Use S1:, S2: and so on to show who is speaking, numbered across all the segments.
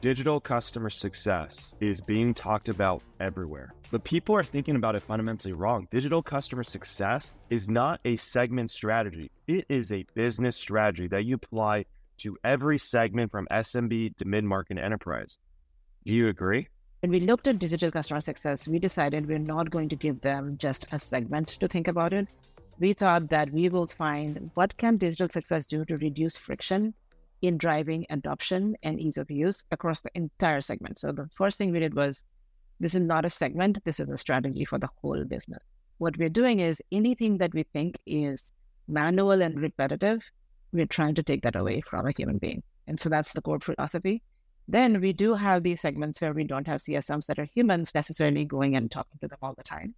S1: Digital customer success is being talked about everywhere, but people are thinking about it fundamentally wrong. Digital customer success is not a segment strategy, it is a business strategy that you apply to every segment from SMB to mid market enterprise. Do you agree?
S2: When we looked at digital customer success, we decided we're not going to give them just a segment to think about it. We thought that we will find what can digital success do to reduce friction in driving adoption and ease of use across the entire segment. So the first thing we did was this is not a segment, this is a strategy for the whole business. What we're doing is anything that we think is manual and repetitive, we're trying to take that away from a human being. And so that's the core philosophy. Then we do have these segments where we don't have CSMs that are humans necessarily going and talking to them all the time.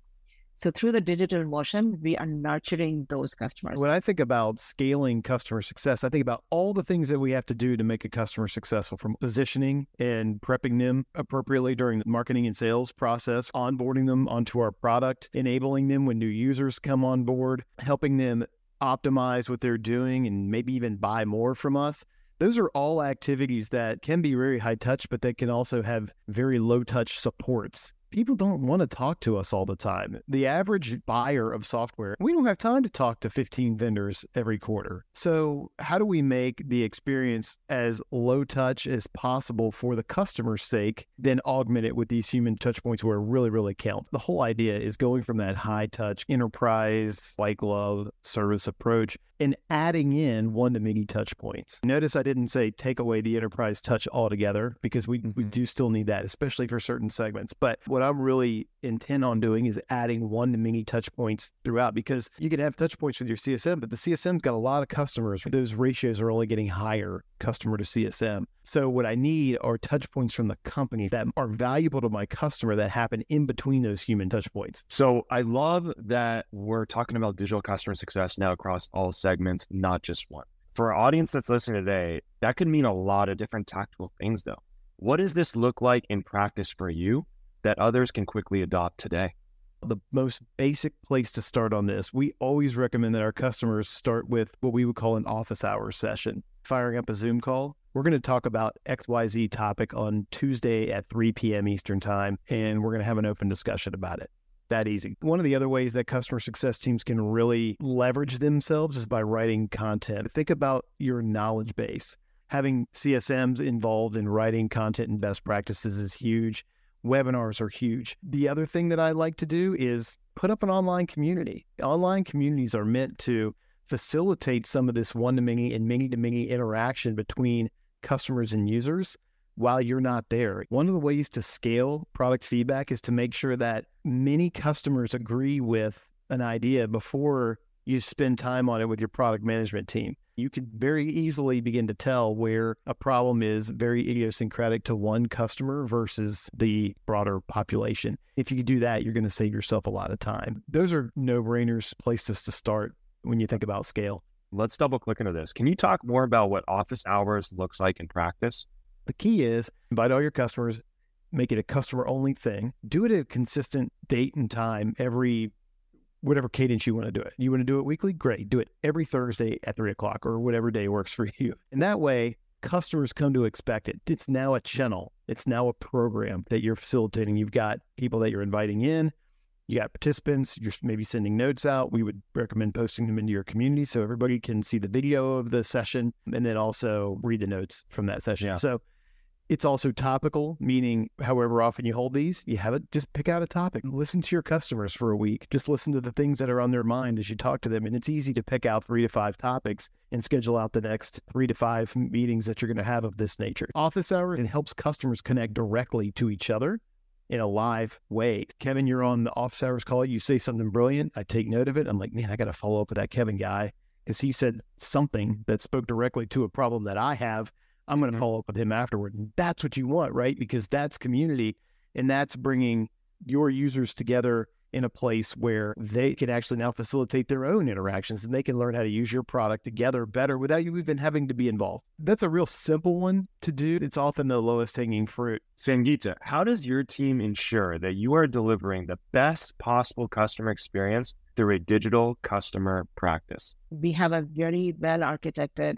S2: So through the digital motion, we are nurturing those customers.
S3: When I think about scaling customer success, I think about all the things that we have to do to make a customer successful from positioning and prepping them appropriately during the marketing and sales process, onboarding them onto our product, enabling them when new users come on board, helping them optimize what they're doing and maybe even buy more from us. Those are all activities that can be very high touch, but they can also have very low touch supports people don't want to talk to us all the time. The average buyer of software, we don't have time to talk to 15 vendors every quarter. So, how do we make the experience as low touch as possible for the customer's sake, then augment it with these human touch points where it really, really counts? The whole idea is going from that high touch enterprise, white glove service approach and adding in one to many touch points. Notice I didn't say take away the enterprise touch altogether because we, mm-hmm. we do still need that, especially for certain segments. But what I'm really intent on doing is adding one to many touch points throughout because you can have touch points with your CSM, but the CSM's got a lot of customers. Those ratios are only getting higher customer to CSM. So what I need are touch points from the company that are valuable to my customer that happen in between those human touch points.
S1: So I love that we're talking about digital customer success now across all segments, not just one. For our audience that's listening today, that could mean a lot of different tactical things though. What does this look like in practice for you that others can quickly adopt today?
S3: The most basic place to start on this, we always recommend that our customers start with what we would call an office hours session firing up a Zoom call. We're going to talk about XYZ topic on Tuesday at 3 p.m. Eastern Time, and we're going to have an open discussion about it. That easy. One of the other ways that customer success teams can really leverage themselves is by writing content. Think about your knowledge base. Having CSMs involved in writing content and best practices is huge. Webinars are huge. The other thing that I like to do is put up an online community. Online communities are meant to facilitate some of this one to many and many to many interaction between customers and users while you're not there. One of the ways to scale product feedback is to make sure that many customers agree with an idea before you spend time on it with your product management team. You could very easily begin to tell where a problem is very idiosyncratic to one customer versus the broader population. If you do that, you're going to save yourself a lot of time. Those are no brainers, places to start when you think about scale.
S1: Let's double click into this. Can you talk more about what office hours looks like in practice?
S3: The key is invite all your customers, make it a customer only thing, do it at a consistent date and time every whatever cadence you want to do it. You want to do it weekly? Great. Do it every Thursday at three o'clock or whatever day works for you. And that way, customers come to expect it. It's now a channel, it's now a program that you're facilitating. You've got people that you're inviting in, you got participants, you're maybe sending notes out. We would recommend posting them into your community so everybody can see the video of the session and then also read the notes from that session. Yeah. So it's also topical, meaning however often you hold these, you have it just pick out a topic. Listen to your customers for a week. Just listen to the things that are on their mind as you talk to them. And it's easy to pick out three to five topics and schedule out the next three to five meetings that you're going to have of this nature. Office hours, it helps customers connect directly to each other in a live way. Kevin, you're on the office hours call. You say something brilliant. I take note of it. I'm like, man, I got to follow up with that Kevin guy because he said something that spoke directly to a problem that I have. I'm going to mm-hmm. follow up with him afterward. And that's what you want, right? Because that's community and that's bringing your users together in a place where they can actually now facilitate their own interactions and they can learn how to use your product together better without you even having to be involved. That's a real simple one to do. It's often the lowest hanging fruit.
S1: Sangeeta, how does your team ensure that you are delivering the best possible customer experience through a digital customer practice?
S2: We have a very well architected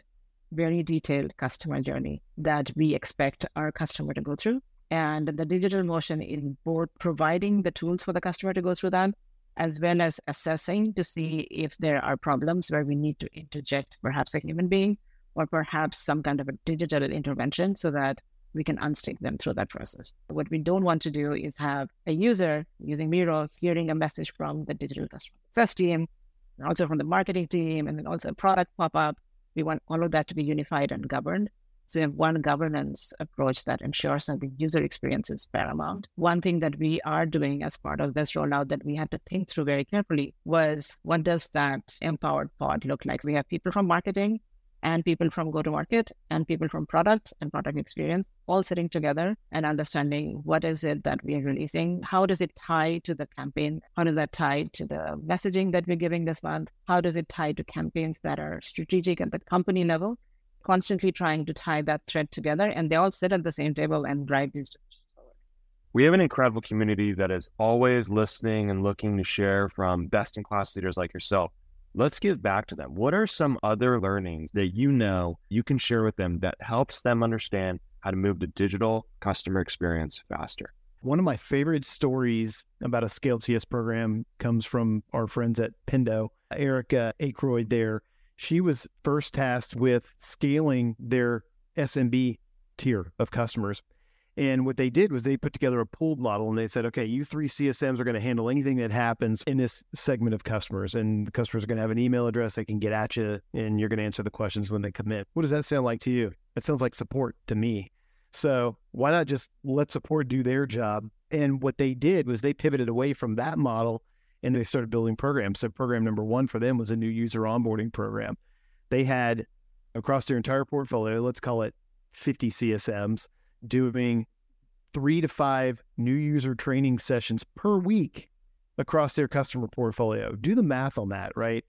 S2: very detailed customer journey that we expect our customer to go through. And the digital motion is both providing the tools for the customer to go through that, as well as assessing to see if there are problems where we need to interject perhaps a human being or perhaps some kind of a digital intervention so that we can unstick them through that process. What we don't want to do is have a user using Miro hearing a message from the digital customer success team, and also from the marketing team, and then also a product pop up. We want all of that to be unified and governed. So we have one governance approach that ensures that the user experience is paramount. One thing that we are doing as part of this rollout that we had to think through very carefully was what does that empowered pod look like? We have people from marketing and people from go to market and people from product and product experience all sitting together and understanding what is it that we are releasing how does it tie to the campaign? How does that tie to the messaging that we're giving this month? How does it tie to campaigns that are strategic at the company level? Constantly trying to tie that thread together and they all sit at the same table and drive these decisions forward.
S1: We have an incredible community that is always listening and looking to share from best in class leaders like yourself let's give back to them. What are some other learnings that you know you can share with them that helps them understand how to move to digital customer experience faster?
S3: One of my favorite stories about a scale CS program comes from our friends at Pendo. Erica Akroyd there, she was first tasked with scaling their SMB tier of customers. And what they did was they put together a pooled model and they said, okay, you three CSMs are going to handle anything that happens in this segment of customers. And the customers are going to have an email address they can get at you and you're going to answer the questions when they come in. What does that sound like to you? It sounds like support to me. So why not just let support do their job? And what they did was they pivoted away from that model and they started building programs. So program number one for them was a new user onboarding program. They had across their entire portfolio, let's call it 50 CSMs doing three to five new user training sessions per week across their customer portfolio. Do the math on that, right?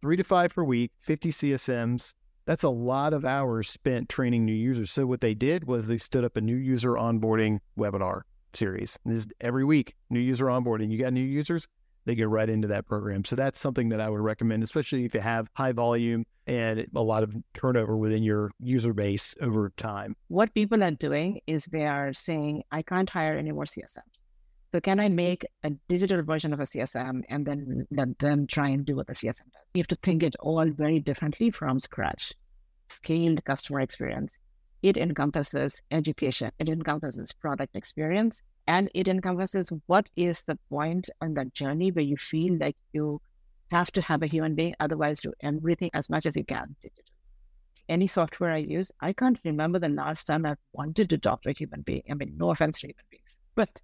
S3: Three to five per week, 50 CSMs. That's a lot of hours spent training new users. So what they did was they stood up a new user onboarding webinar series. This every week, new user onboarding. You got new users, they get right into that program. So that's something that I would recommend, especially if you have high volume and a lot of turnover within your user base over time.
S2: What people are doing is they are saying, I can't hire any more CSMs. So can I make a digital version of a CSM and then let them try and do what the CSM does? You have to think it all very differently from scratch. Scaled customer experience. It encompasses education. It encompasses product experience and it encompasses what is the point on that journey where you feel like you have to have a human being, otherwise do everything as much as you can. Any software I use, I can't remember the last time I've wanted to talk to a human being. I mean, no offense to human beings, but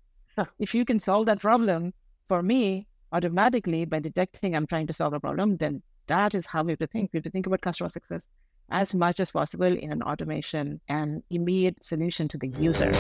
S2: if you can solve that problem for me automatically by detecting I'm trying to solve a problem, then that is how we have to think. We have to think about customer success as much as possible in an automation and immediate solution to the user.